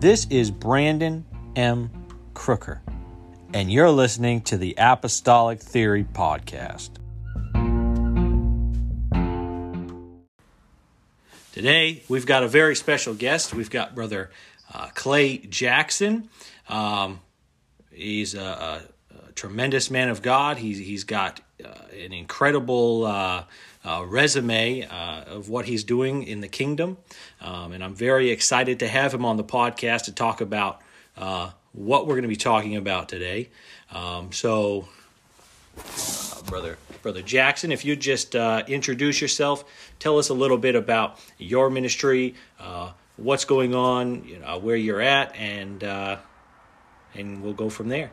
This is Brandon M. Crooker, and you're listening to the Apostolic Theory Podcast. Today, we've got a very special guest. We've got Brother uh, Clay Jackson. Um, he's a, a, a, tremendous man of God. He's, he's got uh, an incredible uh, uh resume uh, of what he's doing in the kingdom. Um, and I'm very excited to have him on the podcast to talk about uh, what we're going to be talking about today. Um, so, brother, brother Jackson, if you just introduce yourself, tell us a little bit about your ministry, what's going on, you know, where you're at, and and we'll go from there.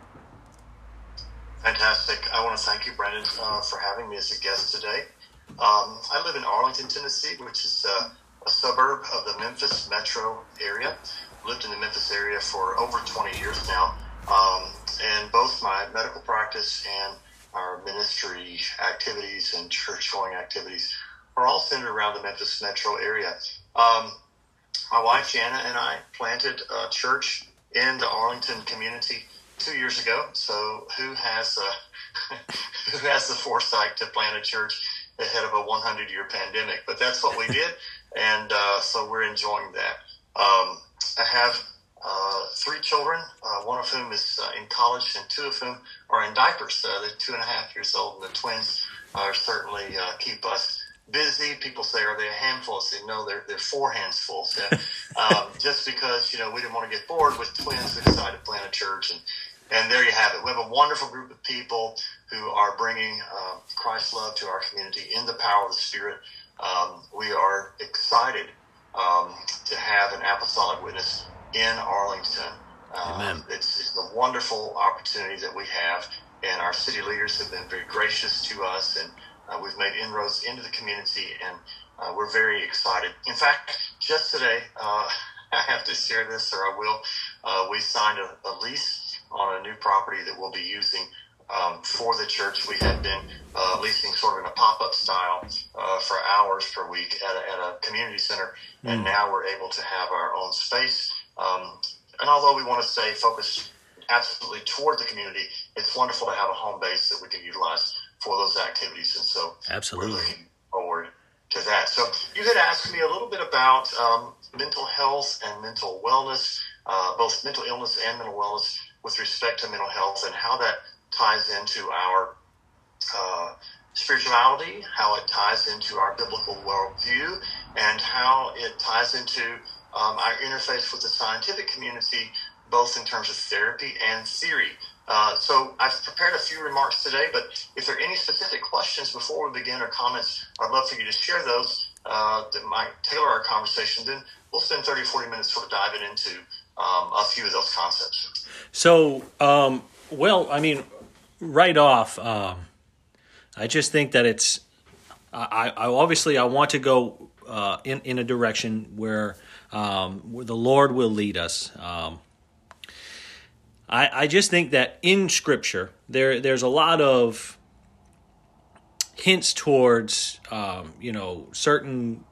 Fantastic. I want to thank you, Brendan, uh, for having me as a guest today. Um, I live in Arlington, Tennessee, which is uh, a suburb of the Memphis metro area. I've lived in the Memphis area for over 20 years now. Um, and both my medical practice and our ministry activities and church going activities are all centered around the Memphis metro area. Um, my wife Jana and I planted a church in the Arlington community two years ago. So who has uh, who has the foresight to plant a church ahead of a 100 year pandemic? But that's what we did, and uh, so we're enjoying that. Um, I have uh, three children, uh, one of whom is uh, in college, and two of whom are in diapers. Uh, they're two and a half years old, and the twins are certainly keep us busy. People say, "Are they a handful?" I say, "No, they're they're four hands full." So, um, just because you know we didn't want to get bored with twins, we decided to plant a church, and and there you have it. We have a wonderful group of people who are bringing uh, Christ's love to our community in the power of the Spirit. Um, we are excited um, to have an apostolic witness in Arlington. Uh, Amen. It's, it's a wonderful opportunity that we have, and our city leaders have been very gracious to us and uh, we've made inroads into the community, and uh, we're very excited. In fact, just today, uh, I have to share this, or I will. Uh, we signed a, a, lease on a new property that we'll be using um, for the church. We had been uh, leasing sort of in a pop up style uh, for hours per week at a, at a community center, mm. and now we're able to have our own space. Um, and although we want to stay focused absolutely toward the community, it's wonderful to have a home base that we can utilize for those activities. And so absolutely we're looking forward to that. So you had asked me a little bit about um, mental health and mental wellness, uh, both mental illness and mental wellness with respect to mental health and how that ties into our uh, spirituality, how it ties into our biblical worldview, and how it ties into um, our interface with the scientific community, both in terms of therapy and theory. Uh, so I've prepared a few remarks today, but if there are any specific questions before we begin or comments, I'd love for you to share those uh, that might tailor our conversation. Then we'll spend 30 40 minutes sort of diving into um, a few of those concepts. So, um, well, I mean, right off, um, I just think that it's, I, I obviously I want to go uh, in, in a direction where, um, where the Lord will lead us. Um, I, I just think that in Scripture there there's a lot of hints towards um, you know certain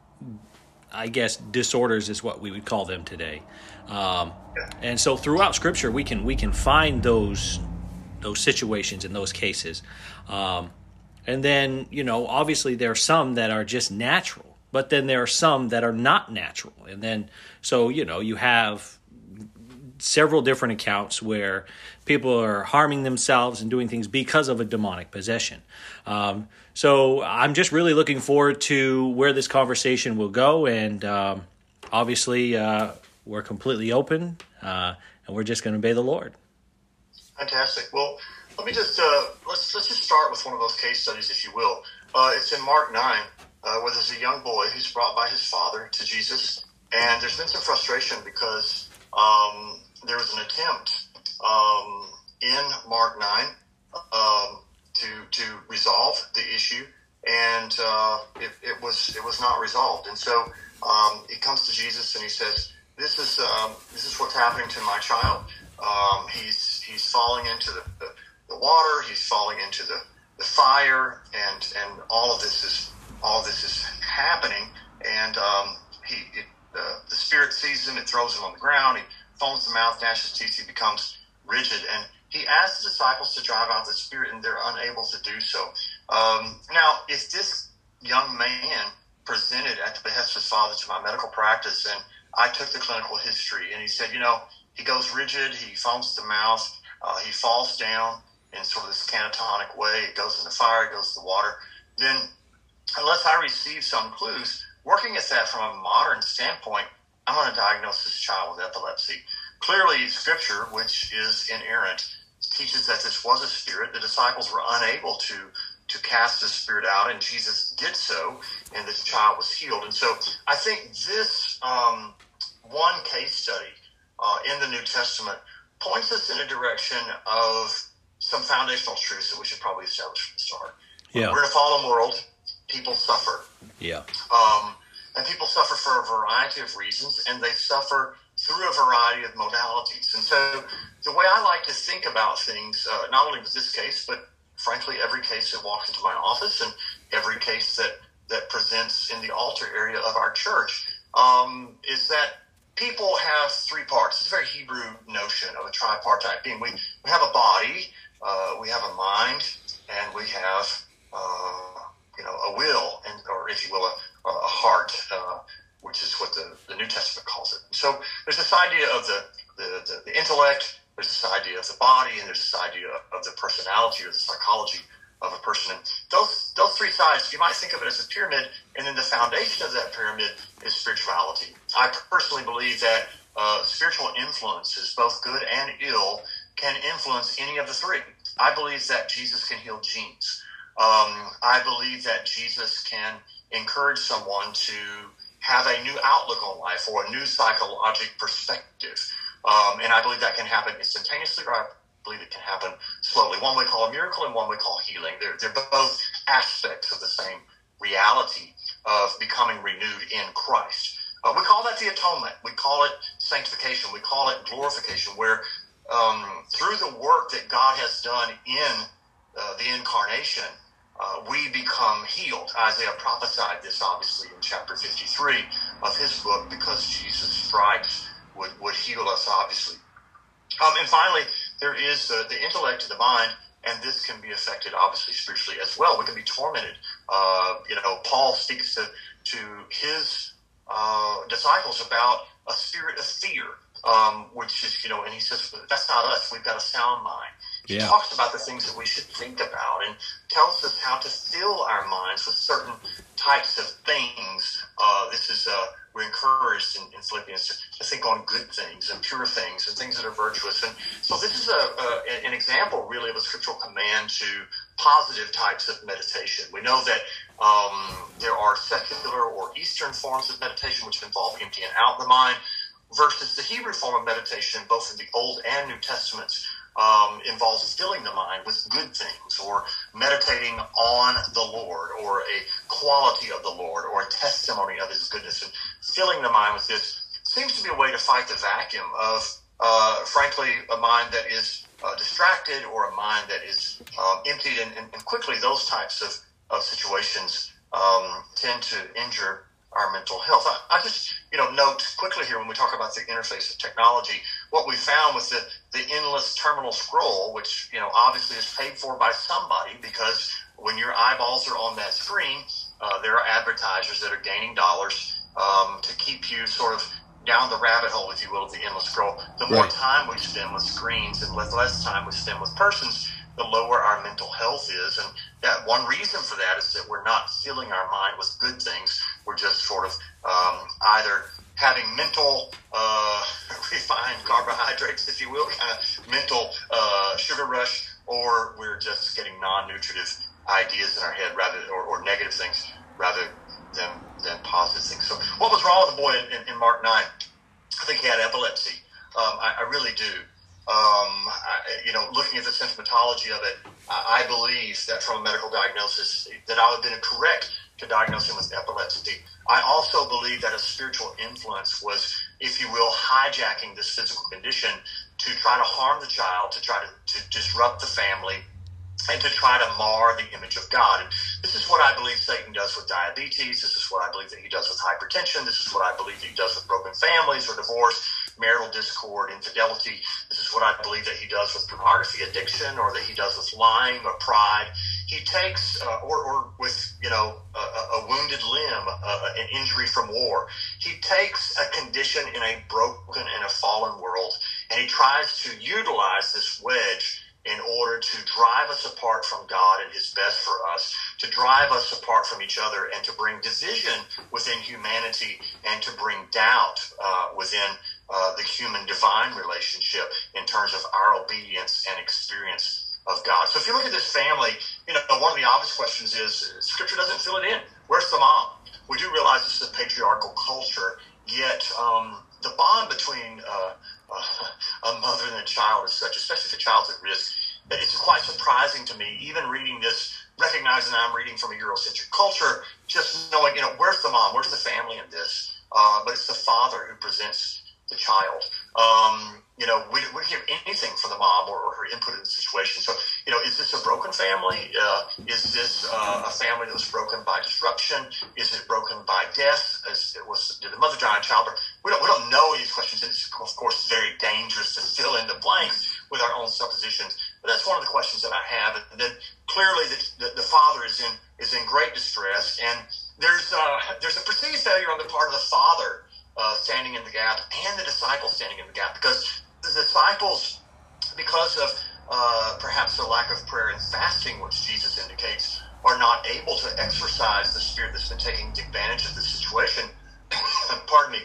I guess disorders is what we would call them today, um, and so throughout Scripture we can we can find those those situations in those cases, um, and then you know obviously there are some that are just natural, but then there are some that are not natural, and then so you know you have several different accounts where people are harming themselves and doing things because of a demonic possession. Um, so I'm just really looking forward to where this conversation will go, and um, obviously uh, we're completely open, uh, and we're just going to obey the Lord. Fantastic. Well, let me just uh, let's let's just start with one of those case studies, if you will. Uh, it's in Mark nine, uh, where there's a young boy who's brought by his father to Jesus, and there's been some frustration because um, there was an attempt um, in Mark 9 um, to, to resolve the issue, and uh, it, it, was, it was not resolved. And so um, he comes to Jesus and he says, this is, um, this is what's happening to my child. Um, he's, he's falling into the, the, the, water, he's falling into the, the fire, and, and all of this is, all this is happening. And um, he, it, uh, the spirit sees him, it throws him on the ground. He foams the mouth, gnashes teeth, he becomes rigid. And he asks the disciples to drive out the spirit, and they're unable to do so. Um, now, if this young man presented at the behest of his father to my medical practice, and I took the clinical history, and he said, you know, he goes rigid, he foams the mouth, uh, he falls down in sort of this catatonic way, it goes in the fire, it goes in the water, then unless I receive some clues, working at that from a modern standpoint, I'm going to diagnose this child with epilepsy. Clearly, Scripture, which is inerrant, teaches that this was a spirit. The disciples were unable to to cast the spirit out, and Jesus did so, and the child was healed. And so, I think this um, one case study uh, in the New Testament points us in a direction of some foundational truths that we should probably establish from the start. Yeah. We're in a fallen world. People suffer. Yeah. Um, and people suffer for a variety of reasons, and they suffer through a variety of modalities. And so, the way I like to think about things, uh, not only with this case, but frankly, every case that walks into my office and every case that, that presents in the altar area of our church, um, is that people have three parts. It's a very Hebrew notion of a tripartite being. We, we have a body, uh, we have a mind, and we have, uh, you know, a will, and or if you will, a, a heart, uh, which is what the, the New Testament calls it. So there's this idea of the, the, the, the intellect, there's this idea of the body, and there's this idea of the personality or the psychology of a person. And those those three sides, you might think of it as a pyramid, and then the foundation of that pyramid is spirituality. I personally believe that uh, spiritual influences, both good and ill, can influence any of the three. I believe that Jesus can heal genes. Um, I believe that Jesus can encourage someone to have a new outlook on life or a new psychological perspective. Um, and I believe that can happen instantaneously, or I believe it can happen slowly. One we call a miracle, and one we call healing. They're, they're both aspects of the same reality of becoming renewed in Christ. Uh, we call that the atonement. We call it sanctification. We call it glorification, where um, through the work that God has done in uh, the incarnation, uh, we become healed. Isaiah prophesied this, obviously, in chapter 53 of his book, because Jesus' stripes would, would heal us, obviously. Um, and finally, there is uh, the intellect, the mind, and this can be affected, obviously, spiritually as well. We can be tormented. Uh, you know, Paul speaks to, to his uh, disciples about a spirit of fear, um, which is, you know, and he says, that's not us. We've got a sound mind. He Yeah. talks about the things that we should think about and tells us how to fill our minds with certain types of things. Uh, this is, uh, we're encouraged in, in Philippians to, to think on good things and pure things and things that are virtuous. And so this is a, a, an example, really, of a scriptural command to positive types of meditation. We know that um, there are secular or Eastern forms of meditation which involve emptying out the mind versus the Hebrew form of meditation, both in the Old and New Testaments, um, involves filling the mind with good things or meditating on the Lord or a quality of the Lord or a testimony of his goodness and filling the mind with this seems to be a way to fight the vacuum of, uh, frankly, a mind that is uh, distracted or a mind that is um, emptied and, and, and quickly those types of, of situations um, tend to injure our mental health. I, I just, you know, note quickly here when we talk about the interface of technology, what we found with the, the endless terminal scroll, which, you know, obviously is paid for by somebody because when your eyeballs are on that screen, uh, there are advertisers that are gaining dollars um, to keep you sort of down the rabbit hole, if you will, of the endless scroll. The more Right. time we spend with screens and less, less time we spend with persons, the lower our mental health is. And that one reason for that is that we're not filling our mind with good things. We're just sort of um, either having mental uh, refined carbohydrates, if you will, kind of mental uh, sugar rush, or we're just getting non-nutritive ideas in our head rather, or, or negative things rather than than positive things. So, what was wrong with the boy in, in, in Mark nine? I think he had epilepsy. Um, I, I really do. Um, I, you know, looking at the symptomatology of it, I, I believe that from a medical diagnosis, that I would have been correct to diagnose him with epilepsy. I also believe that a spiritual influence was, if you will, hijacking this physical condition to try to harm the child, to try to, to disrupt the family, and to try to mar the image of God. And this is what I believe Satan does with diabetes. This is what I believe that he does with hypertension. This is what I believe that he does with broken families or divorce, marital discord, infidelity. This is what I believe that he does with pornography addiction or that he does with lying or pride. He takes, uh, or, or with, you know, a, a wounded limb, uh, an injury from war. He takes a condition in a broken and a fallen world and he tries to utilize this wedge in order to drive us apart from God and His best for us, to drive us apart from each other, and to bring division within humanity, and to bring doubt uh, within uh, the human divine relationship in terms of our obedience and experience of God. So if you look at this family, you know, one of the obvious questions is Scripture doesn't fill it in. Where's the mom? We do realize this is a patriarchal culture, yet um, the bond between uh, a mother and a child is such, especially if the child's at risk, it's quite surprising to me, even reading this, recognizing I'm reading from a Eurocentric culture, just knowing, you know, where's the mom, where's the family in this? Uh, but it's the father who presents the child. Um, you know, we would give anything for the mom or, or, her input in the situation. So, you know, is this a broken family? Uh, is this uh, a family that was broken by disruption? Is it broken by death? As it was, did the mother die in childbirth? We don't, we don't know these questions. It's, of course, very dangerous to fill in the blanks with our own suppositions. But that's one of the questions that I have. And then clearly the, the, the father is in, is in great distress. And there's, uh, there's a perceived failure on the part of the father uh, standing in the gap and the disciples standing in the gap because the disciples, because of uh, perhaps the lack of prayer and fasting, which Jesus indicates, are not able to exorcise the spirit that's been taking advantage of the situation. Pardon me.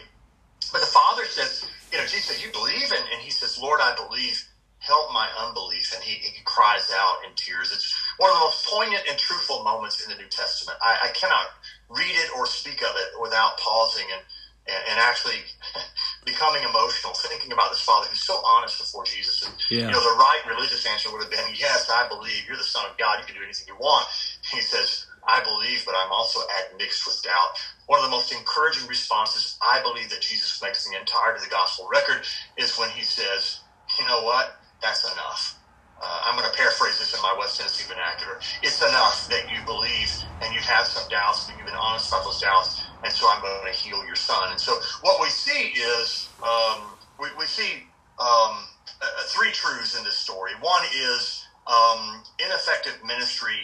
But the Father says, you know, Jesus says, You believe? And, and he says, Lord, I believe. Help my unbelief. And he, he cries out in tears. It's one of the most poignant and truthful moments in the New Testament. I, I cannot read it or speak of it without pausing and and, and actually becoming emotional, thinking about this father who's so honest before Jesus. And, yeah. you know, the right religious answer would have been, yes, I believe. You're the son of God. You can do anything you want. He says, I believe, but I'm also admixed with doubt. One of the most encouraging responses I believe that Jesus makes in the entirety of the gospel record is when he says, you know what? That's enough. Uh, I'm going to paraphrase this in my West Tennessee vernacular. It's enough that you believe and you have some doubts, but you've been honest about those doubts, and so I'm going to heal your son. And so what we see is um, we, we see um, uh, three truths in this story. One is um, ineffective ministry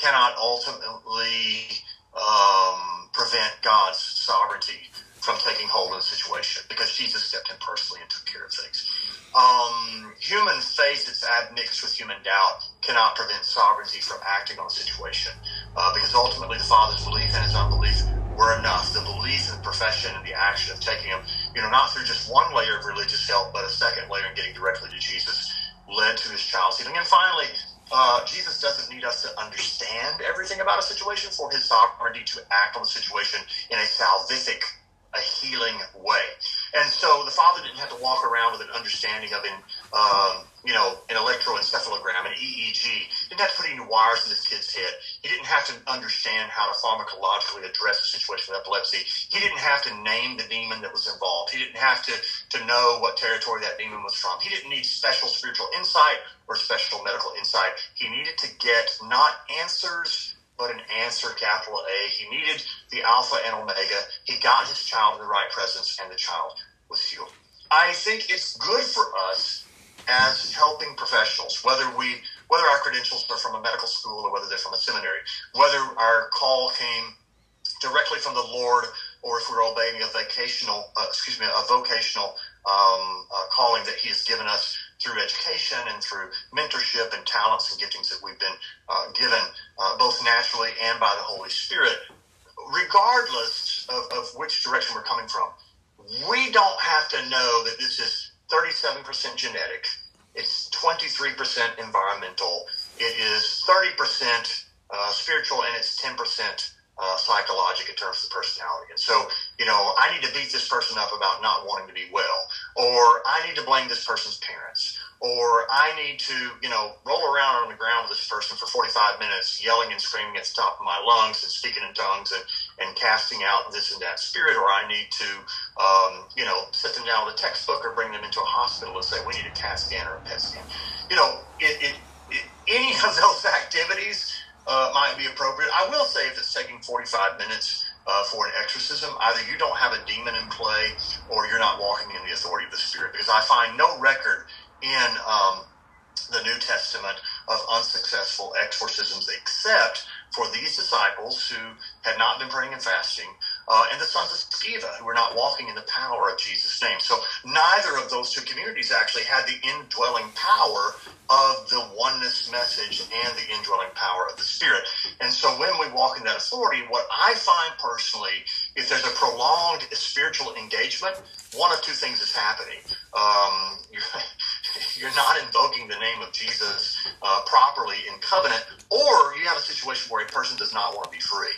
cannot ultimately um, prevent God's sovereignty from taking hold of the situation because Jesus stepped in personally and took care of things um, human faith that's admixed with human doubt cannot prevent sovereignty from acting on a situation uh, because ultimately the Father's belief and his unbelief were enough. The belief and the profession and the action of taking him, you know, not through just one layer of religious help, but a second layer and getting directly to Jesus led to his child's healing. And finally, uh, Jesus doesn't need us to understand everything about a situation for his sovereignty to act on the situation in a salvific a healing way. And so the father didn't have to walk around with an understanding of, an, um, you know, an electroencephalogram, an EEG. He didn't have to put any wires in this kid's head. He didn't have to understand how to pharmacologically address the situation with epilepsy. He didn't have to name the demon that was involved. He didn't have to, to know what territory that demon was from. He didn't need special spiritual insight or special medical insight. He needed to get not answers, but an answer, capital A. He needed the Alpha and Omega. He got his child in the right presence, and the child was healed. I think it's good for us as helping professionals, whether we whether our credentials are from a medical school or whether they're from a seminary, whether our call came directly from the Lord or if we're obeying a vocational, uh, excuse me, a vocational um, uh, calling that He has given us through education and through mentorship and talents and giftings that we've been uh, given, uh, both naturally and by the Holy Spirit, regardless of, of which direction we're coming from. We don't have to know that this is 37% genetic, it's 23% environmental, it is 30% uh, spiritual, and it's 10% uh, in terms of personality. And so, you know, I need to beat this person up about not wanting to be well, or I need to blame this person's parents, or I need to, you know, roll around on the ground with this person for 45 minutes, yelling and screaming at the top of my lungs and speaking in tongues and, and casting out this and that spirit, or I need to, um, you know, sit them down with a textbook or bring them into a hospital and say, we need a CAT scan or a PET scan. You know, it, it, it any of those activities uh, might be appropriate. I will say if it's taking 45 minutes uh, for an exorcism, either you don't have a demon in play or you're not walking in the authority of the Spirit. Because I find no record in um, the New Testament of unsuccessful exorcisms except for these disciples who had not been praying and fasting, uh, and the sons of Sceva who were not walking in the power of Jesus' name. So neither of those two communities actually had the indwelling power of the oneness message and the indwelling power of the Spirit. And so when we walk in that authority, what I find personally, if there's a prolonged spiritual engagement, one of two things is happening. Um, you're, not invoking the name of Jesus uh, properly in covenant, or you have a situation where a person does not want to be free.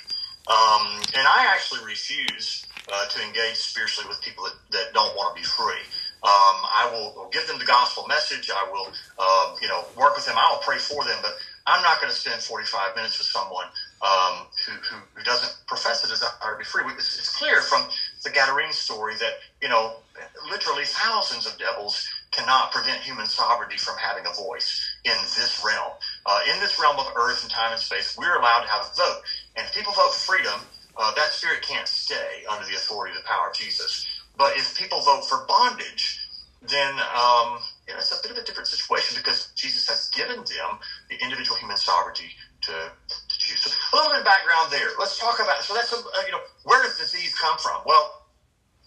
Um, and I actually refuse uh, to engage spiritually with people that, that don't want to be free. Um, I will, will, give them the gospel message. I will, uh, you know, work with them. I will pray for them, but I'm not going to spend 45 minutes with someone um, who, who, who, doesn't profess a desire to be free. It's, it's clear from the Gadarene story that, you know, literally thousands of devils cannot prevent human sovereignty from having a voice in this realm. Uh, in this realm of earth and time and space, we're allowed to have a vote. And if people vote for freedom, uh, that spirit can't stay under the authority of the power of Jesus. But if people vote for bondage, then um, you know, it's a bit of a different situation because Jesus has given them the individual human sovereignty to, to choose. So a little bit of background there. Let's talk about. So that's a, uh, you know where does disease come from? Well,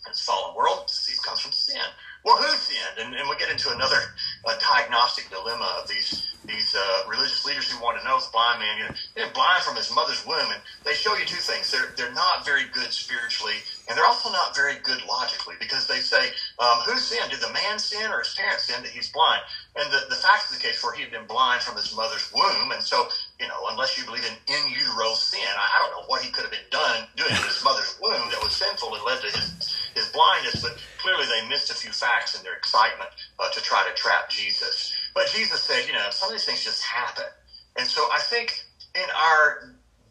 it's fallen world. Disease comes from sin well, who sinned? And, and we get into another uh, diagnostic dilemma of these these uh, religious leaders who want to know the blind man. You know, they're blind from his mother's womb, and they show you two things. They're they're not very good spiritually, and they're also not very good logically because they say, um, who sinned? Did the man sin or his parents sin that he's blind? And the, the fact of the case where he had been blind from his mother's womb, and so you know, unless you believe in in utero sin, I, I don't know what he could have been done doing in his mother's womb that was sinful and led to his his blindness, but clearly they missed a few facts in their excitement uh, to try to trap Jesus. But Jesus said, you know, some of these things just happen. And so I think in our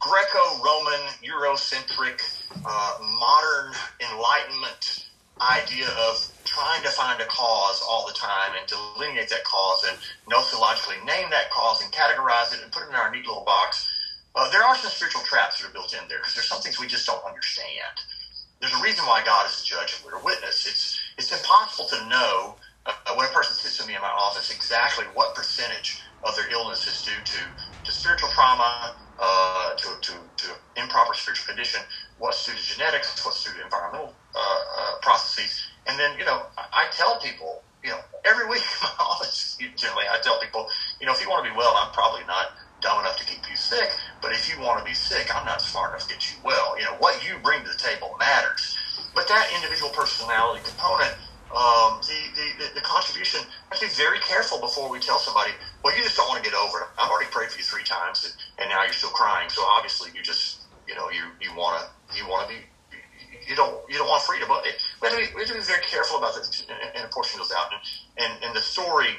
Greco-Roman, Eurocentric, uh, modern Enlightenment idea of trying to find a cause all the time and delineate that cause and nosologically name that cause and categorize it and put it in our neat little box, uh, there are some spiritual traps that are built in there because there's some things we just don't understand there's a reason why God is a judge and we're a witness. It's it's impossible to know uh, when a person sits with me in my office exactly what percentage of their illness is due to to spiritual trauma, uh, to, to, to improper spiritual condition, what's due to genetics, what's due to environmental uh, uh processes, and then you know I, I tell people you know every week in my office generally I tell people you know if you want to be well I'm probably not dumb enough to keep you sick. But if you want to be sick, I'm not smart enough to get you well. You know, what you bring to the table matters. But that individual personality component, um, the, the, the, contribution, I have to be very careful before we tell somebody, well, you just don't want to get over it. I've already prayed for you three times and, and now you're still crying. So obviously you just, you know, you, you want to, you want to be, you don't, you don't want freedom. But we, have to be, we have to be very careful about this and, and portion goes out. And, and, and the story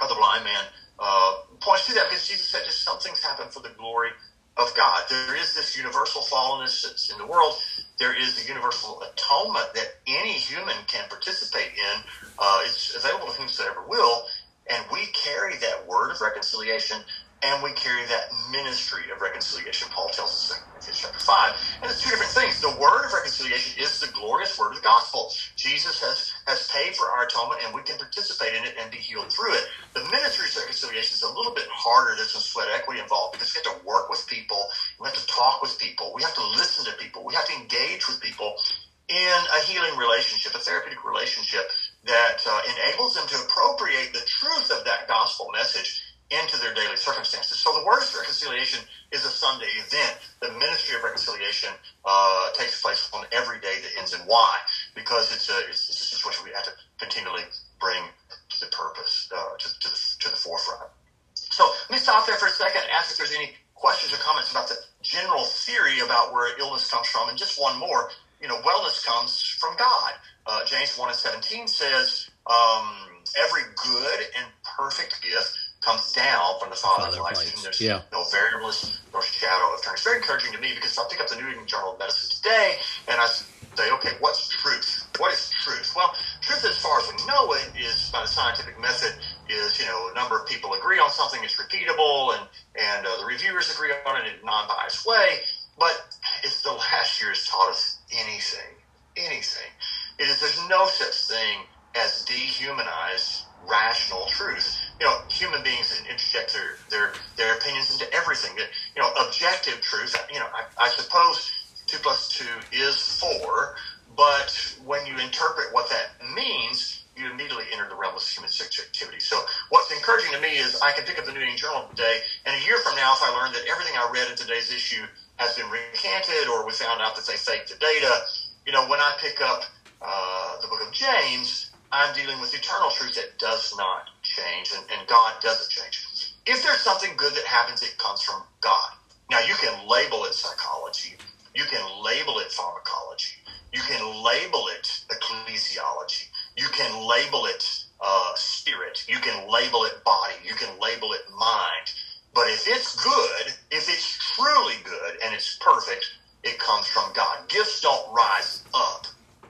of the blind man, uh, points to that because Jesus said just some things happen for the glory of God. There is this universal fallenness that's in the world. There is the universal atonement that any human can participate in. Uh, it's available to whomsoever will. And we carry that word of reconciliation and we carry that ministry of reconciliation, Paul tells us in chapter 5. And it's two different things. The word of reconciliation is the glorious word of the gospel. Jesus has, has paid for our atonement, and we can participate in it and be healed through it. The ministry of reconciliation is a little bit harder. There's some sweat equity involved because we have to work with people. We have to talk with people. We have to listen to people. We have to engage with people in a healing relationship, a therapeutic relationship that uh, enables them to appropriate the truth of that gospel message into their daily circumstances. So the word of reconciliation is a Sunday event. The ministry of reconciliation uh, takes place on every day that ends in Y because it's a, it's, it's a situation we have to continually bring to the purpose, uh, to, to, the, to the forefront. So let me stop there for a second and ask if there's any questions or comments about the general theory about where illness comes from. And just one more, you know, wellness comes from God. Uh, James 1 and 17 says, um, every good and perfect gift comes down from the Father, Father. And there's yeah. no variableness no shadow of turning. It's very encouraging to me because I pick up the New England Journal of Medicine today and I say, okay, what's truth? What is truth? Well, truth, as far as we know it, is by the scientific method, is you know a number of people agree on on something it's repeatable and and uh, the reviewers agree on it in a non-biased way. But if the last year has taught us anything, anything, it is there's no such thing as dehumanized rational truth. You know, human beings interject their their, their opinions into everything. You know, objective truth. You know, I, I suppose two plus two is four, but when you interpret what that means, you immediately enter the realm of human subjectivity. So what's encouraging to me is I can pick up the New England Journal today, and a year from now, if I learn that everything I read in today's issue has been recanted, or we found out that they faked the data, you know, when I pick up uh, the book of James, I'm dealing with eternal truth that does not change, and, and God doesn't change. If there's something good that happens, it comes from God. Now, you can label it psychology, you can label it pharmacology, you can label it ecclesiology, you can label it uh, spirit, you can label it body, you can label it mind. But if it's good, if it's truly good and it's perfect, it comes from God. Gifts don't rise up,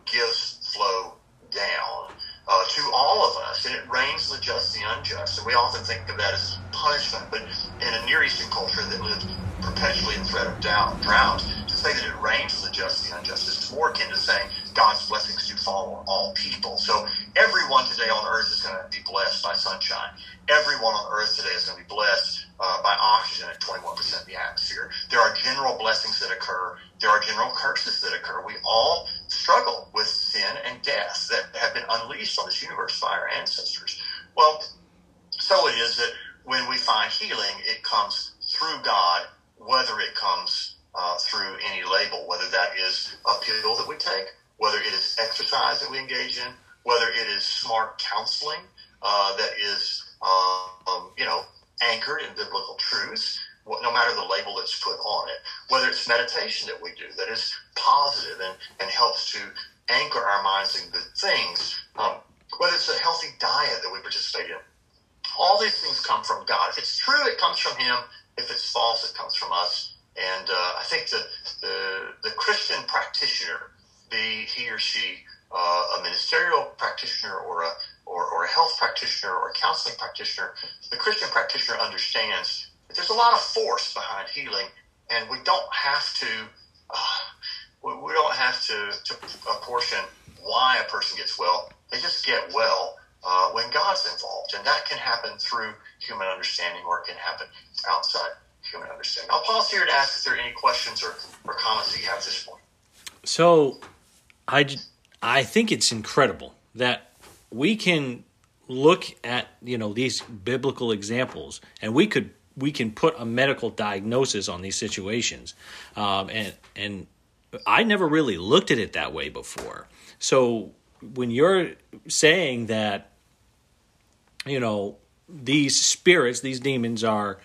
gifts flow down uh, to all of us, and it rains the just, the unjust. And we often think of that as punishment, but in a Near Eastern culture that lived perpetually in threat of drought, to say that it rains the just, the unjust is more akin to saying God's blessings do fall on all people. So everyone today on earth is going to be blessed by sunshine. Everyone on earth today is going to be blessed uh, by oxygen at 21% of the atmosphere. There are general blessings that occur. There are general curses that occur. We all struggle with sin and death that have been unleashed on this universe by our ancestors. Well, so it is that when we find healing, it comes through God, whether it comes uh, through any label, whether that is a pill that we take, whether it is exercise that we engage in, whether it is smart counseling uh, that is, um, you know, anchored in biblical truths, no matter the label that's put on it. Whether it's meditation that we do that is positive and, and helps to anchor our minds in good things, um, whether it's a healthy diet that we participate in. All these things come from God. If it's true, it comes from Him. If it's false, it comes from us. And uh, I think the, the, the Christian practitioner, be he or she uh, a ministerial practitioner or a or, or a health practitioner or a counseling practitioner, the Christian practitioner understands that there's a lot of force behind healing, and we don't have to uh, we, we don't have to, to apportion why a person gets well. They just get well uh, when God's involved, and that can happen through human understanding, or it can happen outside human understanding. I'll pause here to ask if there are any questions or, or comments that you have at this point. So, I I think it's incredible that we can look at you know these biblical examples and we could we can put a medical diagnosis on these situations um, and and i never really looked at it that way before so when you're saying that you know these spirits these demons are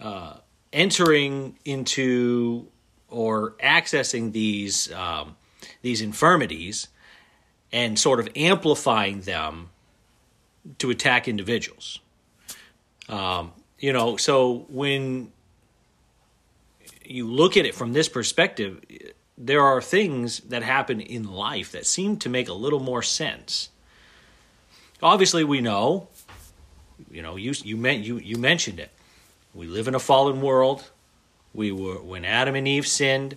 uh, entering into or accessing these um, these infirmities and sort of amplifying them to attack individuals. Um, you know, so when you look at it from this perspective, there are things that happen in life that seem to make a little more sense. Obviously, we know, you know, you you meant you you mentioned it. We live in a fallen world. We were when Adam and Eve sinned.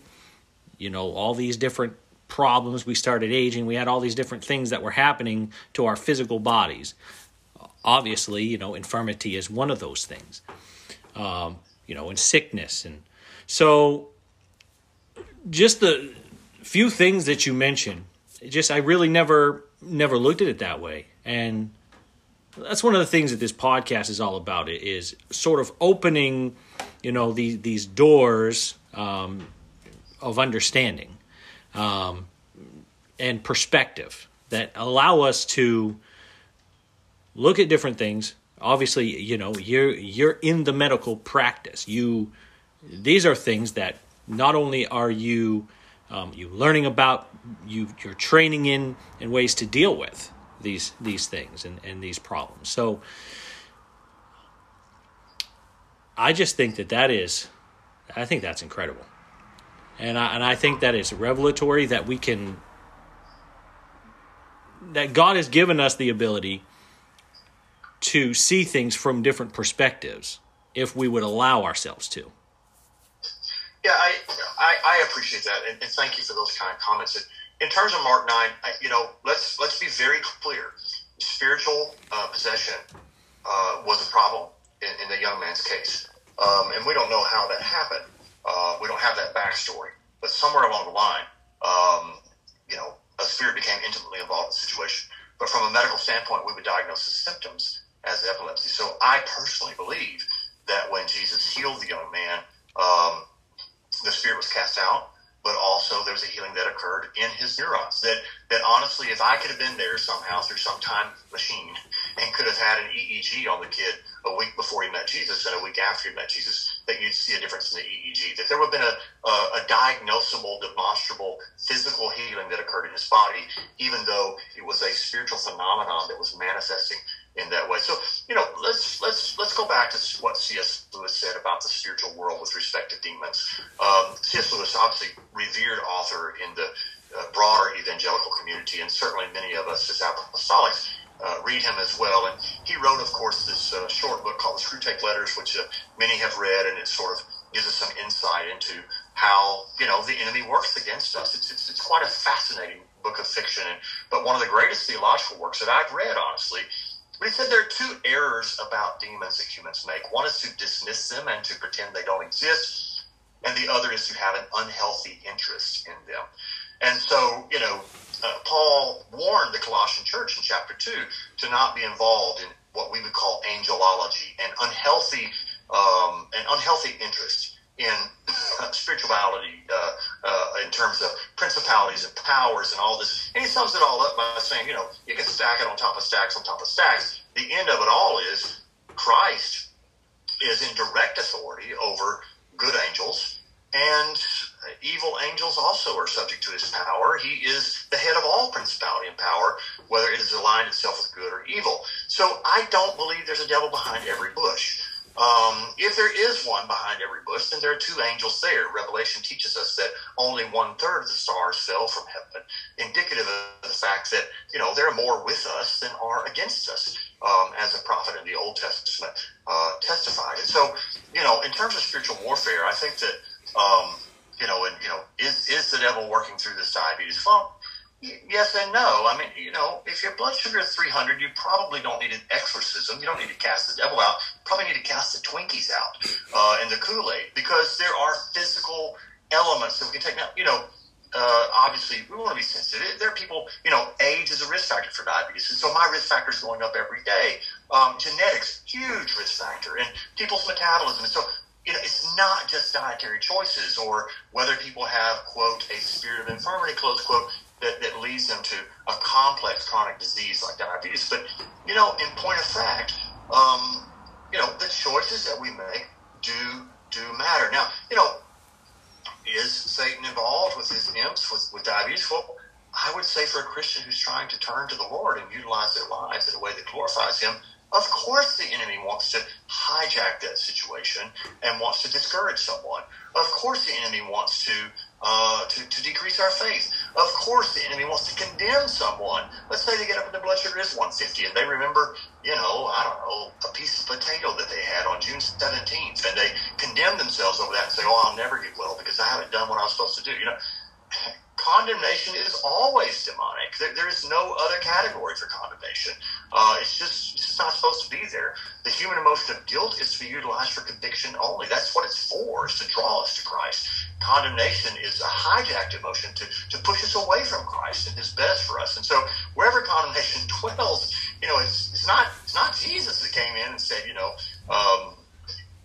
You know, all these different problems. We started aging. We had all these different things that were happening to our physical bodies. Obviously, you know, infirmity is one of those things. Um, you know, and sickness, and so just the few things that you mentioned. Just I really never never looked at it that way, and that's one of the things that this podcast is all about. It is sort of opening, you know, these these doors um, of understanding um, and perspective that allow us to look at different things. Obviously, you know, you're you're in the medical practice. You these are things that not only are you um, you learning about you you're training in in ways to deal with these these things and, and these problems. So I just think that that is I think that's incredible and I, and I think that is revelatory that we can that God has given us the ability to see things from different perspectives if we would allow ourselves to. Yeah, I I, I appreciate that, and, and, thank you for those kind of comments. And in terms of Mark nine, I, you know, let's let's be very clear. Spiritual uh, possession uh, was a problem in, in, the young man's case, um, and we don't know how that happened. Uh, we don't have that backstory, but somewhere along the line, um, you know, a spirit became intimately involved in the situation. But from a medical standpoint, we would diagnose the symptoms as epilepsy. So I personally believe that when Jesus healed the young man, um, the spirit was cast out but also there was a healing that occurred in his neurons. That that honestly, if I could have been there somehow through some time machine and could have had an EEG on the kid a week before he met Jesus and a week after he met Jesus, that you'd see a difference in the EEG. That there would have been a, a, a diagnosable, demonstrable physical healing that occurred in his body, even though it was a spiritual phenomenon that was manifesting in that way. So, you know, let's let's let's go back to what C.S. Lewis said about the spiritual world with respect to demons. Um, C.S. Lewis, obviously revered author in the uh, broader evangelical community, and certainly many of us as apostolics uh, read him as well. And he wrote, of course, this uh, short book called The Screwtape Letters, which uh, many have read, and it sort of gives us some insight into how you know the enemy works against us. It's it's, it's quite a fascinating book of fiction, and, but one of the greatest theological works that I've read, honestly. But he said there are two errors about demons that humans make. One is to dismiss them and to pretend they don't exist, and the other is to have an unhealthy interest in them. And so, you know, uh, Paul warned the Colossian church in chapter 2 to not be involved in what we would call angelology, an unhealthy, um, an unhealthy interest in spirituality uh, uh, in terms of principalities and powers and all this. And he sums it all up by saying, you know, you can stack it on top of stacks on top of stacks. The end of it all is Christ is in direct authority over good angels, and evil angels also are subject to his power. He is the head of all principality and power, whether it is aligned itself with good or evil. So I don't believe there's a devil behind every bush. Um, if there is one behind every bush, then there are two angels there. Revelation teaches us that only one third of the stars fell from heaven, indicative of the fact that you know there are more with us than are against us, um, as a prophet in the Old Testament uh, testified. And so, you know, in terms of spiritual warfare, I think that um, you know, and you know, is is the devil working through this diabetes? Well, yes and no. I mean, you know, if your blood sugar is 300, you probably don't need an exorcism. You don't need to cast the devil out. You probably need to cast the Twinkies out uh, and the Kool Aid because there are physical elements that we can take. Now, you know, uh, obviously we want to be sensitive. There are people, you know, age is a risk factor for diabetes, and so my risk factor is going up every day. Um, genetics, huge risk factor, and people's metabolism. And so you know, it's not just dietary choices or whether people have, quote, a spirit of infirmity, close quote, that, that leads them to a complex chronic disease like diabetes. But, you know, in point of fact, um, you know, the choices that we make do do matter. Now, you know, is Satan involved with his imps with, with diabetes? Well, I would say for a Christian who's trying to turn to the Lord and utilize their lives in a way that glorifies Him, of course, the enemy wants to hijack that situation and wants to discourage someone. Of course, the enemy wants to, uh, to to decrease our faith. Of course, the enemy wants to condemn someone. Let's say they get up and their blood sugar is 150, and they remember, you know, I don't know, a piece of potato that they had on June 17th, and they condemn themselves over that and say, "Oh, I'll never get well because I haven't done what I was supposed to do." You know condemnation is always demonic. There, there is no other category for condemnation. Uh, it's just it's just not supposed to be there. The human emotion of guilt is to be utilized for conviction only. That's what it's for, is to draw us to Christ. Condemnation is a hijacked emotion to, to push us away from Christ and His best for us. And so wherever condemnation dwells, you know, it's, it's not it's not Jesus that came in and said, you know, um,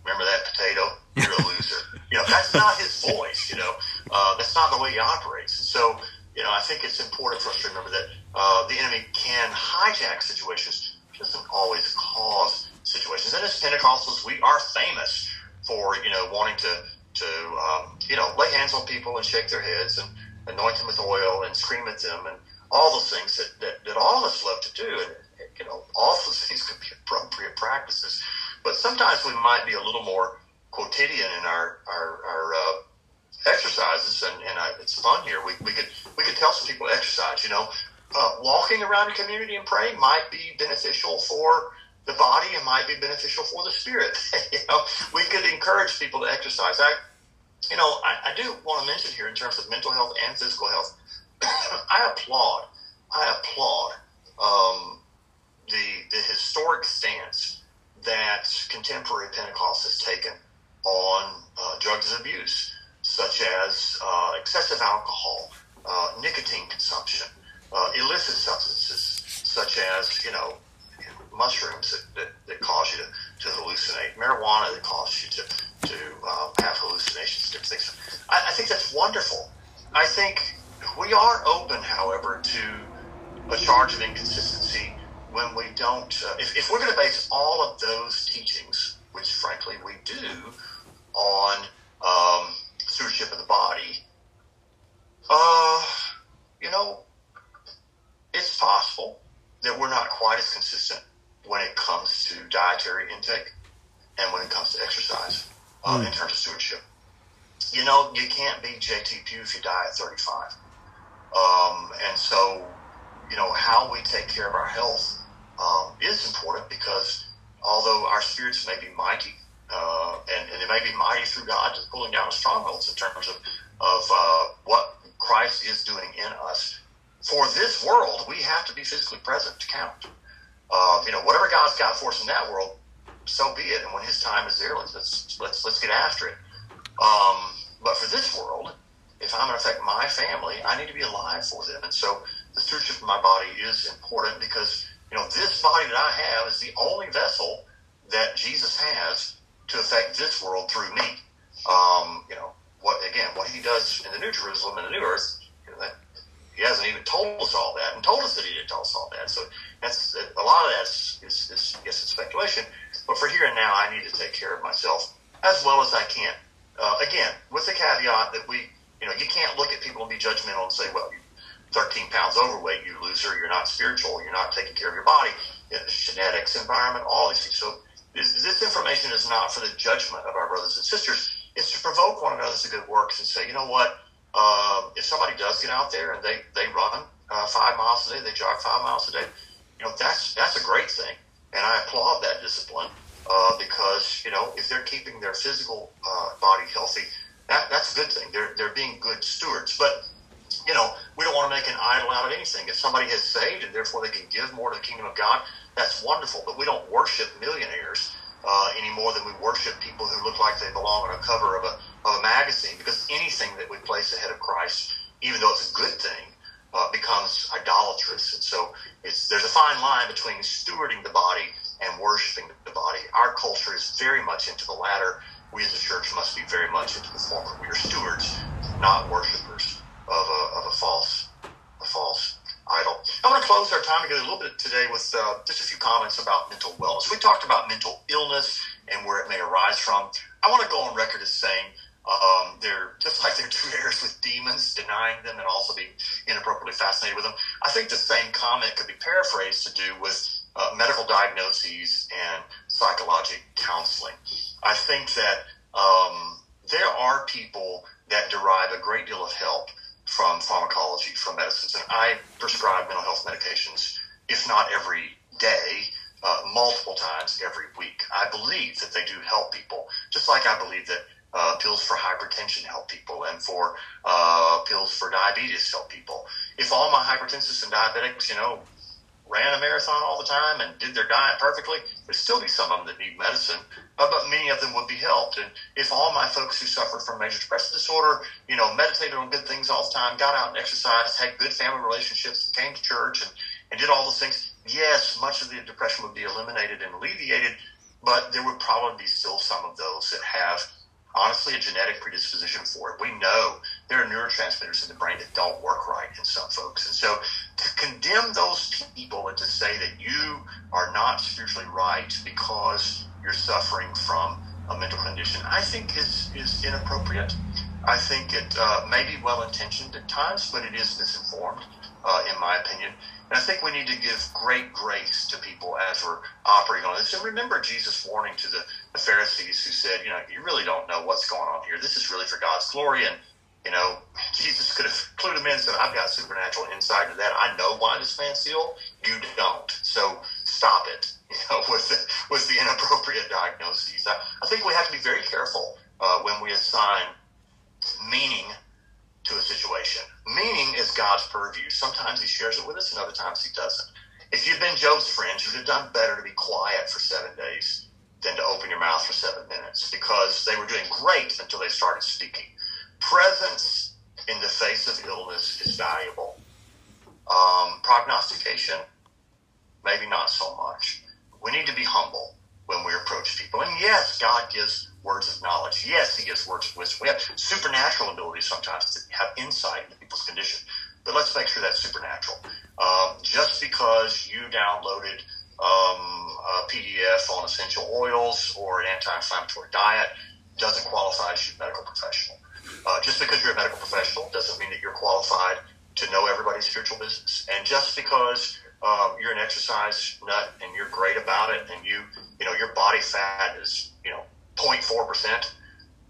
remember that potato? You're a loser. you know, that's not his voice. You know, uh, that's not the way he operates. So, you know, I think it's important for us to remember that uh, the enemy can hijack situations, doesn't always cause situations. And as Pentecostals, we are famous for you know wanting to to um, you know lay hands on people and shake their heads and anoint them with oil and scream at them and all those things that, that, that all of us love to do. And you know, all those things could be appropriate practices. But sometimes we might be a little more quotidian in our our, our uh, exercises, and, and I, it's fun here. We, we could we could tell some people to exercise. You know, uh, walking around a community and praying might be beneficial for the body and might be beneficial for the spirit. you know, we could encourage people to exercise. I, you know, I, I do want to mention here in terms of mental health and physical health. I applaud, I applaud um, the the historic stance that contemporary Pentecost has taken on uh, drugs abuse, such as uh, excessive alcohol, uh, nicotine consumption, uh, illicit substances such as you know mushrooms that, that, that cause you to, to hallucinate, marijuana that causes you to to uh, have hallucinations, different things. I, I think that's wonderful. I think we are open, however, to a charge of inconsistency when we don't. Uh, if, if we're going to base all of those teachings, which frankly we do, on um, stewardship of the body, uh, you know, it's possible that we're not quite as consistent when it comes to dietary intake and when it comes to exercise uh, mm. in terms of stewardship. You know, you can't be JT if you die at 35. Um, and so, you know, how we take care of our health um, is important because although our spirits may be mighty, uh, and, and, it may be mighty through God just pulling down strongholds in terms of, of uh, what Christ is doing in us. For this world, we have to be physically present to count. Uh, you know, whatever God's got for us in that world, so be it. And when His time is there, let's let's let's, let's get after it. Um, but for this world, if I'm going to affect my family, I need to be alive for them. And so the stewardship of my body is important because you know this body that I have is the only vessel that Jesus has to affect this world through me. Um, you know what again? What He does in the New Jerusalem and the New Earth, you know, that He hasn't even told us all that, and told us that He didn't tell us all that. So that's a lot of that is, is, is it's speculation. But for here and now, I need to take care of myself as well as I can. Uh, again, with the caveat that we, you know, you can't look at people and be judgmental and say, well, you're 13 pounds overweight, you loser, you're not spiritual, you're not taking care of your body, genetics, environment, all these things. So this, information is not for the judgment of our brothers and sisters. It's to provoke one another to good works and say, you know what, um, if somebody does get out there and they, they run uh, five miles a day, they jog five miles a day, you know, that's that's a great thing, and I applaud that discipline uh, because you know if they're keeping their physical uh, body healthy, that that's a good thing. They're they're being good stewards, but you know we don't want to make an idol out of anything. If somebody has saved and therefore they can give more to the kingdom of God, that's wonderful. But we don't worship millionaires uh, any more than we worship people who look like they belong on a cover of a of a magazine. Because anything that we place ahead of Christ, even though it's a good thing, uh, becomes idolatrous. And so it's, there's a fine line between stewarding the body and worshiping the body. Our culture is very much into the latter. We as a church must be very much into the former. We are stewards, not worshipers of a, of a false a false idol. I want to close our time together a little bit today with uh, just a few comments about mental wellness. We talked about mental illness and where it may arise from. I want to go on record as saying um, they're just like they're two heirs with demons, denying them and also being inappropriately fascinated with them. I think the same comment could be paraphrased to do with uh, medical diagnoses and psychological counseling. I think that um, there are people that derive a great deal of help from pharmacology, from medicines, and I prescribe mental health medications, if not every day, uh, multiple times every week. I believe that they do help people, just like I believe that uh, pills for hypertension help people, and for uh, pills for diabetes help people. If all my hypertensives and diabetics, you know, ran a marathon all the time and did their diet perfectly, there'd still be some of them that need medicine, but many of them would be helped. And if all my folks who suffered from major depressive disorder, you know, meditated on good things all the time, got out and exercised, had good family relationships, came to church and, and did all those things, yes, much of the depression would be eliminated and alleviated, but there would probably be still some of those that have honestly a genetic predisposition for it. We know there are neurotransmitters in the brain that don't work right in some folks. And so to condemn those people and to say that you are not spiritually right because you're suffering from a mental condition, I think is, is inappropriate. I think it uh, may be well intentioned at times, but it is misinformed, uh, in my opinion. And I think we need to give great grace to people as we're operating on this. And remember Jesus' warning to the, the Pharisees who said, you know, you really don't know what's going on here. This is really for God's glory. And, you know, Jesus could have clued them in and said, I've got supernatural insight into that. I know why this man's ill. You don't. So stop it. You know, with the, with the inappropriate diagnoses. I, I think we have to be very careful uh, when we assign meaning to a situation. Meaning is God's purview. Sometimes He shares it with us, and other times He doesn't. If you'd been Job's friends, you'd have done better to be quiet for seven days than to open your mouth for seven minutes because they were doing great until they started speaking. Presence in the face of illness is valuable. Um, prognostication, maybe not so much. We need to be humble when we approach people. And yes, God gives words of knowledge. Yes, He gives words of wisdom. We have supernatural abilities sometimes to have insight into people's condition. But let's make sure that's supernatural. Um, just because you downloaded um, a PDF on essential oils or an anti-inflammatory diet doesn't qualify as a medical professional. Uh, just because you're a medical professional doesn't mean that you're qualified to know everybody's spiritual business. And just because um, you're an exercise nut and you're great about it, and you you know your body fat is you know 0.4 percent,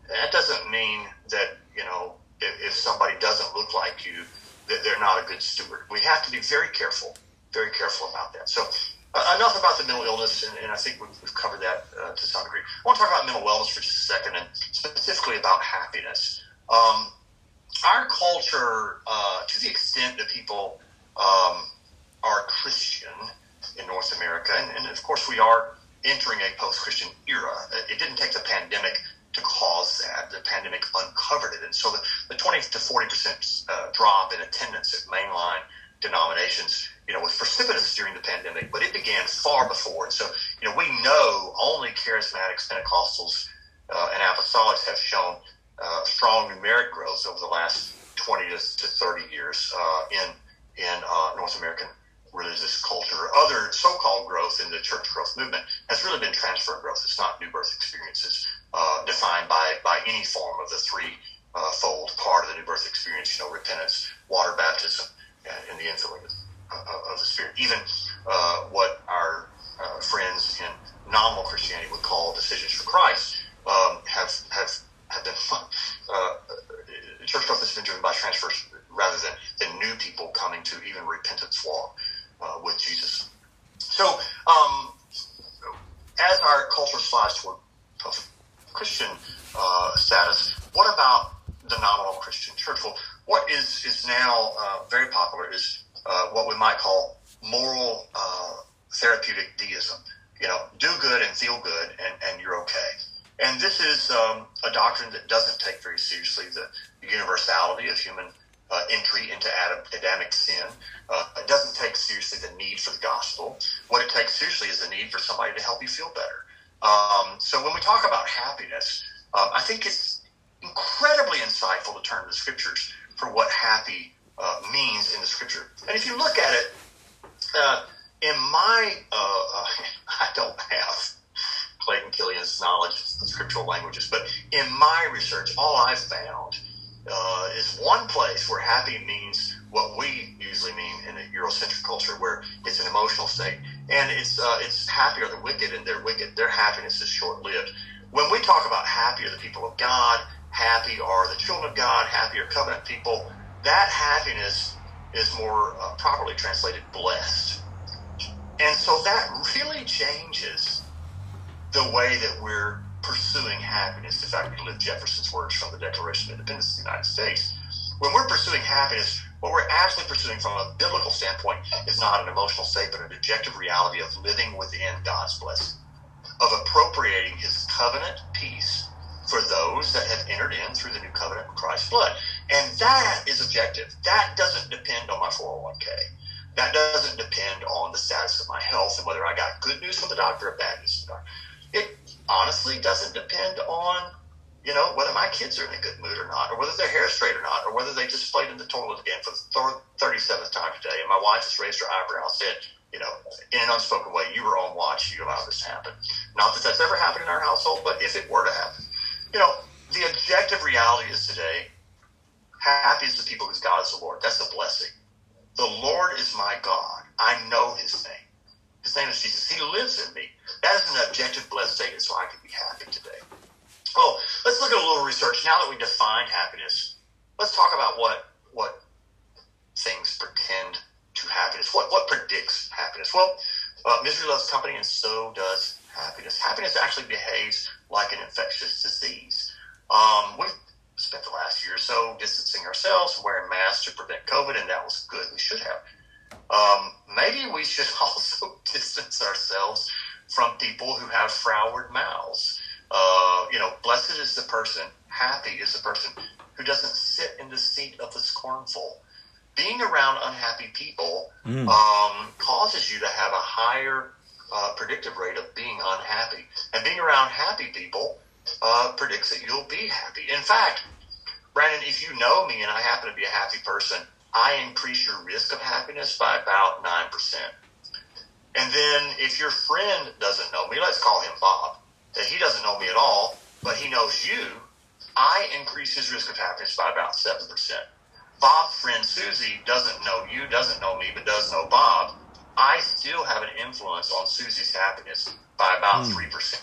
that doesn't mean that you know if, if somebody doesn't look like you, that they're not a good steward. We have to be very careful, very careful about that. So. Uh, enough about the mental illness, and, and I think we've, we've covered that uh, to some degree. I want to talk about mental wellness for just a second, and specifically about happiness. Um, our culture, uh, to the extent that people um, are Christian in North America, and, and, of course we are entering a post-Christian era. It didn't take the pandemic to cause that. The pandemic uncovered it, and so the, the 20 to 40 percent uh, drop in attendance at mainline denominations, you know, was precipitous during the pandemic, but it began far before. And so, you know, we know only charismatics, Pentecostals, uh, and apostolics have shown uh, strong numeric growth over the last 20 to, to 30 years uh, in in uh, North American religious culture. Other so-called growth in the church growth movement has really been transfer growth. It's not new birth experiences uh, defined by by any form of the three uh, fold part of the new birth experience. You know, repentance, water baptism, and, the infilling of, the Spirit. Even uh, what our friends in nominal Christianity would call decisions for Christ um, have have have been uh, church growth has been driven by transfers rather than, than new people coming to even repentance walk uh, with Jesus. So, um, as our culture slides toward Christian uh, status, what about the nominal Christian church? Well, what is is now uh, very popular is uh, what we might call moral uh, therapeutic deism. You know, do good and feel good, and, and you're okay. And this is um, a doctrine that doesn't take very seriously the universality of human uh, entry into Adam, Adamic sin. Uh, it doesn't take seriously the need for the gospel. What it takes seriously is the need for somebody to help you feel better. Um, so when we talk about happiness, um, I think it's incredibly insightful to turn to the scriptures for what happy uh, means in the scripture. And if you look at it, uh, in my, uh, I don't have Clayton Killian's knowledge of the scriptural languages. But in my research, all I've found uh, is one place where happy means what we usually mean in a Eurocentric culture, where it's an emotional state, and it's uh, it's happy are the wicked, and their wicked their happiness is short lived. When we talk about happy are the people of God, happy are the children of God, happy are covenant people, that happiness is more uh, properly translated blessed. And so that really changes the way that we're pursuing happiness. If I could live Jefferson's words from the Declaration of Independence of the United States, when we're pursuing happiness, what we're actually pursuing from a biblical standpoint is not an emotional state, but an objective reality of living within God's blessing, of appropriating His covenant peace for those that have entered in through the new covenant of Christ's blood. And that is objective. That doesn't depend on my 401k. That doesn't depend on the status of my health and whether I got good news from the doctor or bad news from the doctor it honestly doesn't depend on you know whether my kids are in a good mood or not, or whether their hair is straight or not, or whether they just played in the toilet again for the thirty seventh time today. And my wife just raised her eyebrow, said, you know, in an unspoken way, you were on watch. You allowed this to happen. Not that that's ever happened in our household, but if it were to happen, you know, the objective reality is today. Happy is the people whose God is the Lord. That's a blessing. The Lord is my God. I know His name. His name is Jesus. He lives in me. That is an objective blessed state, so I can be happy today. Well, let's look at a little research. Now that we defined happiness, let's talk about what what things pretend to happiness. What what predicts happiness? Well, Uh, misery loves company, and so does happiness. Happiness actually behaves like an infectious disease. Um, we've spent the last year or so distancing ourselves, wearing masks to prevent COVID, and that was good. We should have. Um, maybe we should also distance ourselves from people who have froward mouths. Uh, you know, blessed is the person, happy is the person who doesn't sit in the seat of the scornful. Being around unhappy people mm. um, causes you to have a higher uh, predictive rate of being unhappy. And being around happy people uh, predicts that you'll be happy. In fact, Brandon, if you know me and I happen to be a happy person, I increase your risk of happiness by about 9%. And then if your friend doesn't know me, let's call him Bob, that he doesn't know me at all, but he knows you, I increase his risk of happiness by about 7%. Bob's friend Susie doesn't know you, doesn't know me, but does know Bob. I still have an influence on Susie's happiness by about mm. 3%.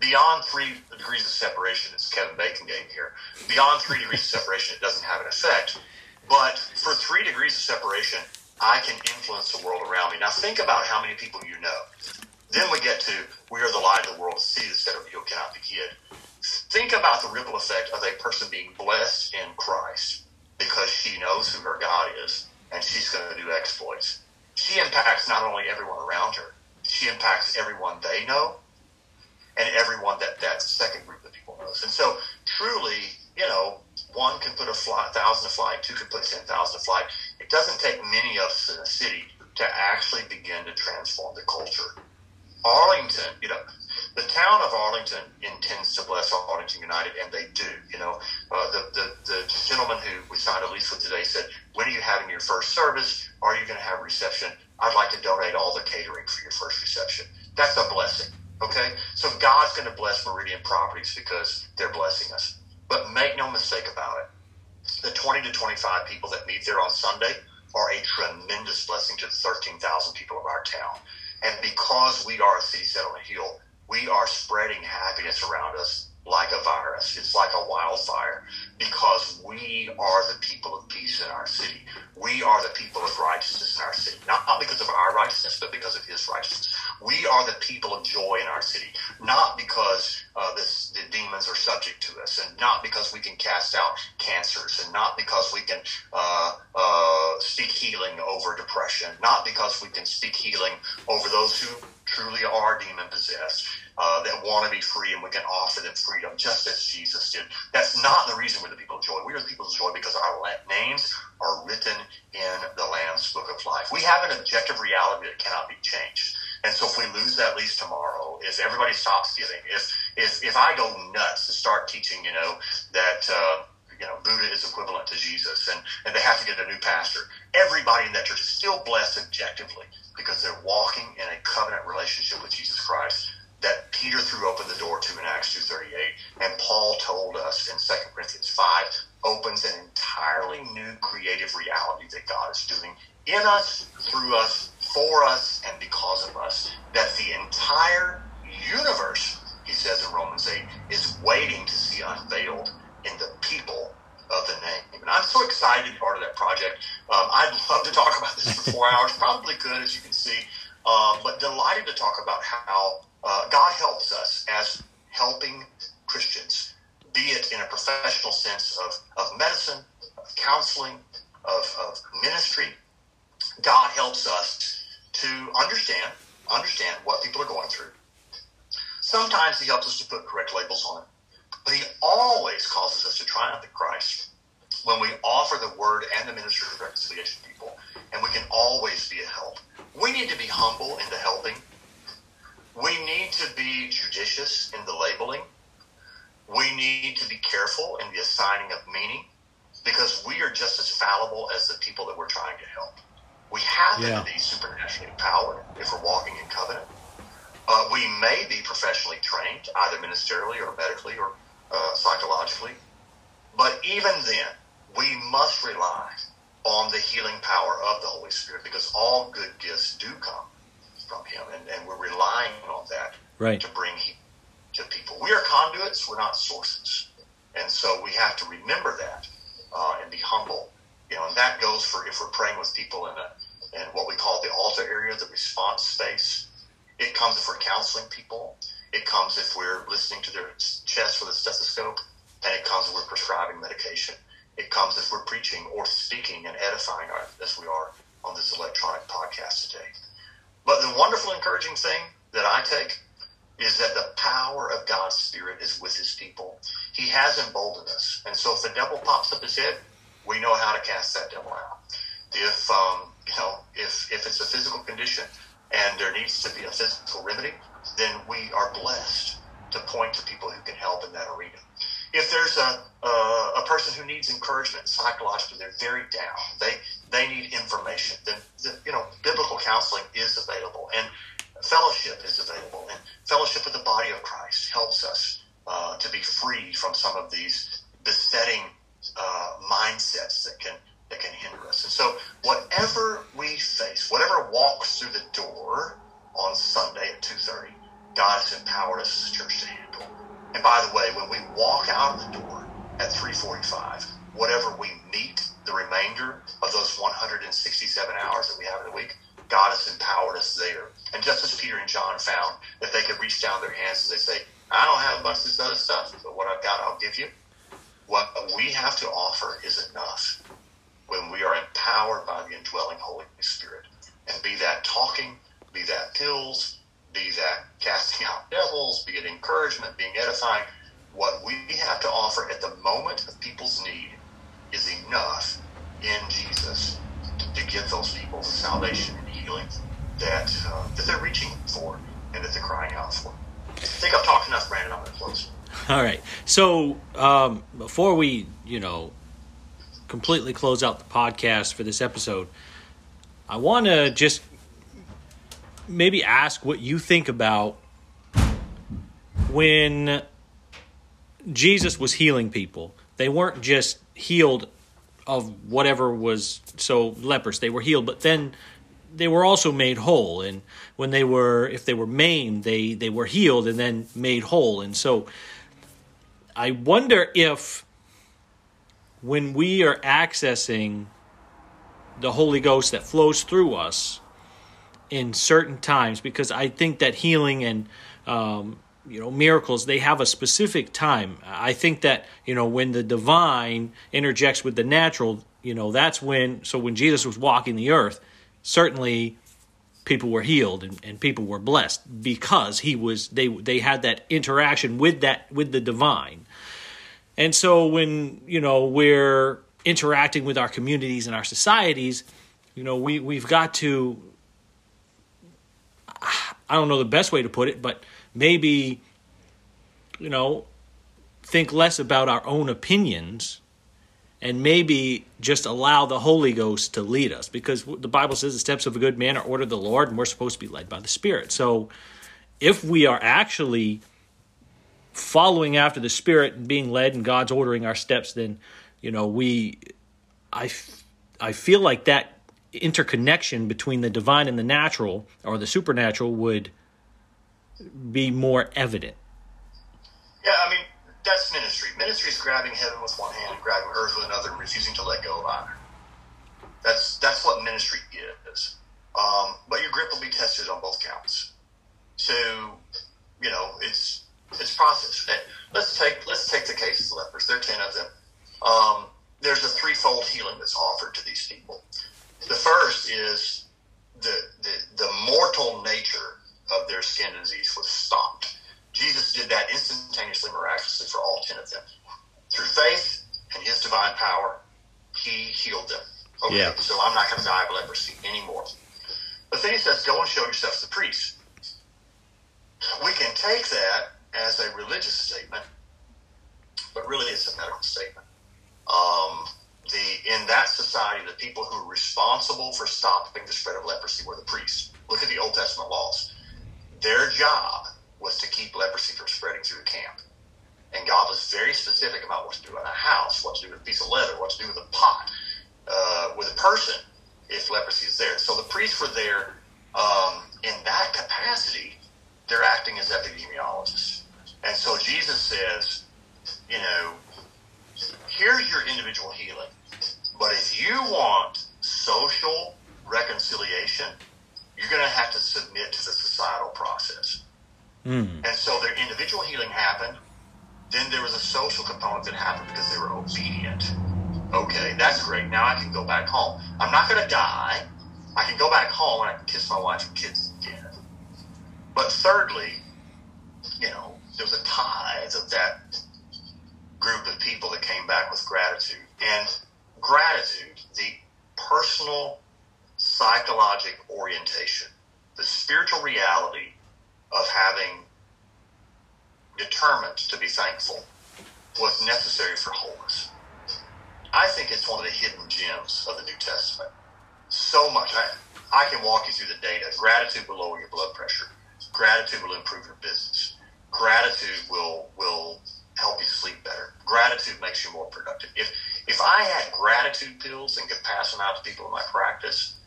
Beyond three degrees of separation, it's Kevin Bacon game here. Beyond three degrees of separation, it doesn't have an effect. But for three degrees of separation, I can influence the world around me. Now think about how many people you know. Then we get to we are the light of the world. See the set of you cannot be hid. Think about the ripple effect of a person being blessed in Christ because she knows who her God is and she's going to do exploits. She impacts not only everyone around her, she impacts everyone they know and everyone that that second group of people knows. And so truly, you know, one can put a thousand a flight, two can put 10,000 a flight. It doesn't take many of us in a city to actually begin to transform the culture. Arlington, you know, the town of Arlington intends to bless Arlington United, and they do. You know, uh, the, the, the gentleman who we signed a lease with today said, when are you having your first service? Are you going to have reception? I'd like to donate all the catering for your first reception. That's a blessing. Okay? So God's going to bless Meridian Properties because they're blessing us. But make no mistake about it, the 20 to 25 people that meet there on Sunday are a tremendous blessing to the 13,000 people of our town. And because we are a city set on a hill, we are spreading happiness around us like a virus. It's like a wildfire because we are the people of peace in our city. We are the people of righteousness in our city. Not, not because of our righteousness, but because of his righteousness. We are the people of joy in our city. Not because uh, this, the demons are subject to us, and not because we can cast out cancers, and not because we can uh, uh, speak healing over depression, not because we can speak healing over those who truly are demon possessed uh, that want to be free and we can offer them freedom just as Jesus did. That's not the reason we're the people of joy. We are the people of joy because our names are written in the Lamb's book of life. We have an objective reality that cannot be changed. And so if we lose that lease tomorrow, if everybody stops stealing, if if if I go nuts to start teaching, you know, that uh, you know, Buddha is equivalent to Jesus and, and they have to get a new pastor. Everybody in that church is still blessed objectively because they're walking in a covenant relationship with Jesus Christ that Peter threw open the door to in Acts 2.38 and Paul told us in 2 Corinthians 5 opens an entirely new creative reality that God is doing in us, through us, for us, and because of us. That the entire universe, he says in Romans 8, is waiting to see unveiled in the people of the name. And I'm so excited to be part of that project. Um, I'd love to talk about this for four hours, probably could, as you can see, um, but delighted to talk about how uh, God helps us as helping Christians, be it in a professional sense of, of medicine, of counseling, of, of ministry. God helps us to understand understand what people are going through. Sometimes He helps us to put correct labels on it, but He always causes us to triumph in Christ when we offer the word and the ministry of reconciliation to people, and we can always be a help. We need to be humble in the helping we need to be judicious in the labeling. We need to be careful in the assigning of meaning because we are just as fallible as the people that we're trying to help. We happen yeah. to be supernaturally empowered if we're walking in covenant. Uh, we may be professionally trained, either ministerially or medically or uh, psychologically. But even then, we must rely on the healing power of the Holy Spirit because all good gifts do come from Him, and, and we're relying on that right. to bring to people. We are conduits; we're not sources, and so we have to remember that uh, and be humble. You know, and that goes for if we're praying with people in a in what we call the altar area, the response space. It comes if we're counseling people. It comes if we're listening to their chest with a stethoscope, and it comes if we're prescribing medication. It comes if we're preaching or speaking and edifying as we are on this electronic podcast today. But the wonderful, encouraging thing that I take is that the power of God's Spirit is with His people. He has emboldened us, and so if the devil pops up his head, we know how to cast that devil out. If um, you know, if if it's a physical condition and there needs to be a physical remedy, then we are blessed to point to people who can help in that arena. If there's a a, a person who needs encouragement psychologically, they're very down. They they need information. Then the, you know, biblical counseling is available, and fellowship is available. And fellowship with the body of Christ helps us uh, to be free from some of these besetting uh, mindsets that can that can hinder us. And so, whatever we face, whatever walks through the door on Sunday at two thirty, God has empowered us as a church to handle. And by the way, when we walk out of the door at three forty-five, whatever we meet the remainder of those 167 hours that we have in the week, God has empowered us there. And just as Peter and John found that they could reach down their hands and they say, I don't have a bunch of this other stuff, but what I've got, I'll give you. What we have to offer is enough when we are empowered by the indwelling Holy Spirit. And be that talking, be that pills, be that casting out devils, be it encouragement, being edifying. What we have to offer at the moment of people's need is enough in Jesus to give those people the salvation and healing that uh, that they're reaching for and that they're crying out for. I think I've talked enough, Brandon. I'm going to close. All right. So um, before we, you know, completely close out the podcast for this episode, I want to just maybe ask what you think about when Jesus was healing people. They weren't just healed of whatever was so leprous. They were healed, but then they were also made whole. And when they were, if they were maimed, they they were healed and then made whole. And so, I wonder if when we are accessing the Holy Ghost that flows through us in certain times, because I think that healing and um, you know miracles they have a specific time. I think that you know when the divine interjects with the natural you know that's when so when jesus was walking the earth certainly people were healed and, and people were blessed because he was they they had that interaction with that with the divine. And so when you know we're interacting with our communities and our societies you know we we've got to i don't know the best way to put it but maybe, you know, think less about our own opinions and maybe just allow the Holy Ghost to lead us because the Bible says the steps of a good man are ordered the Lord and we're supposed to be led by the Spirit. So if we are actually following after the Spirit and being led and God's ordering our steps, then, you know, we, I, I feel like that interconnection between the divine and the natural or the supernatural would be more evident. Yeah, I mean, that's ministry. Ministry is grabbing heaven with one hand and grabbing earth with another and refusing to let go of either. That's that's what ministry is. Um, but your grip will be tested on both counts. So, you know, it's it's process. Let's take let's take the case of the lepers. There are ten of them. Um, there's a threefold healing that's offered to these people. The first is the the, the mortal nature of their skin disease was stopped. Jesus did that instantaneously, miraculously for all 10 of them. Through faith and his divine power, he healed them. Okay, yeah. so I'm not going to die of leprosy anymore. But then he says, go and show yourself to priests. We can take that as a religious statement, but really it's a medical statement. Um, the in that society, the people who were responsible for stopping the spread of leprosy were the priests. Look at the Old Testament laws. Their job was to keep leprosy from spreading through the camp. And God was very specific about what to do in a house, what to do with a piece of leather, what to do with a pot, uh, with a person if leprosy is there. So the priests were there um, in that capacity. They're acting as epidemiologists. And so Jesus says, you know, here's your individual healing. But if you want social reconciliation, you're going to have to submit to the societal process. Mm. And so their individual healing happened. Then there was a social component that happened because they were obedient. Okay, that's great. Now I can go back home. I'm not going to die. I can go back home and I can kiss my wife and kids again. But thirdly, you know, there was a tithe of that group of people that came back with gratitude. And gratitude, the personal psychological orientation, the spiritual reality of having determined to be thankful was necessary for wholeness. I think it's one of the hidden gems of the New Testament. So much. I, I can walk you through the data. Gratitude will lower your blood pressure. Gratitude will improve your business. Gratitude will will help you sleep better. Gratitude makes you more productive. If if I had gratitude pills and could pass them out to people in my practice,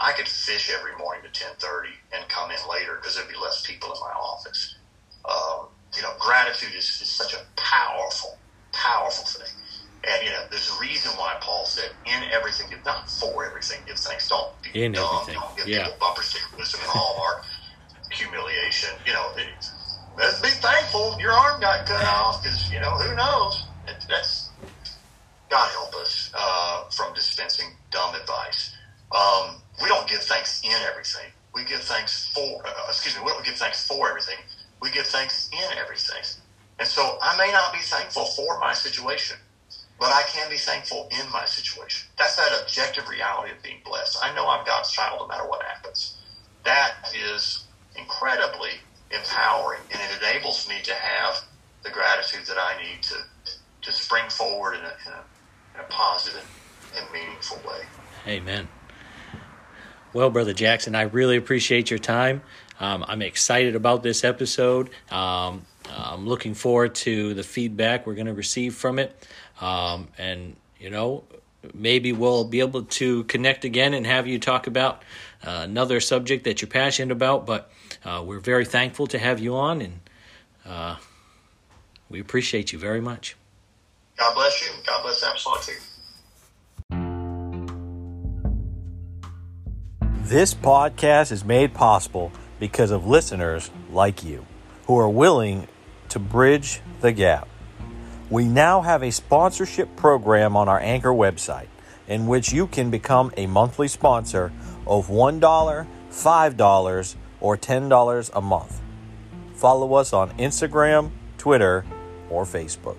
I could fish every morning to ten thirty and come in later because there'd be less people in my office. Um, you know, gratitude is, is such a powerful, powerful thing. And you know, there's a reason why Paul said, "In everything, give not for everything, give thanks." Don't be In dumb. everything, Don't give yeah. people bumper stickers and Hallmark humiliation. You know, it, let's be thankful your arm got cut off because you know who knows. It, that's God help us uh, from dispensing dumb advice. Um, we don't give thanks in everything. We give thanks for. Uh, excuse me. We don't give thanks for everything. We give thanks in everything. And so I may not be thankful for my situation, but I can be thankful in my situation. That's that objective reality of being blessed. I know I'm God's child no matter what happens. That is incredibly empowering, and it enables me to have the gratitude that I need to to spring forward in a, in a, in a positive and meaningful way. Amen. Well, Brother Jackson, I really appreciate your time. Um, I'm excited about this episode. Um, I'm looking forward to the feedback we're going to receive from it. Um, and, you know, maybe we'll be able to connect again and have you talk about uh, another subject that you're passionate about. But uh, we're very thankful to have you on, and uh, we appreciate you very much. God bless you. God bless Absolute. This podcast is made possible because of listeners like you who are willing to bridge the gap. We now have a sponsorship program on our Anchor website in which you can become a monthly sponsor of $1, $5, or $10 a month. Follow us on Instagram, Twitter, or Facebook.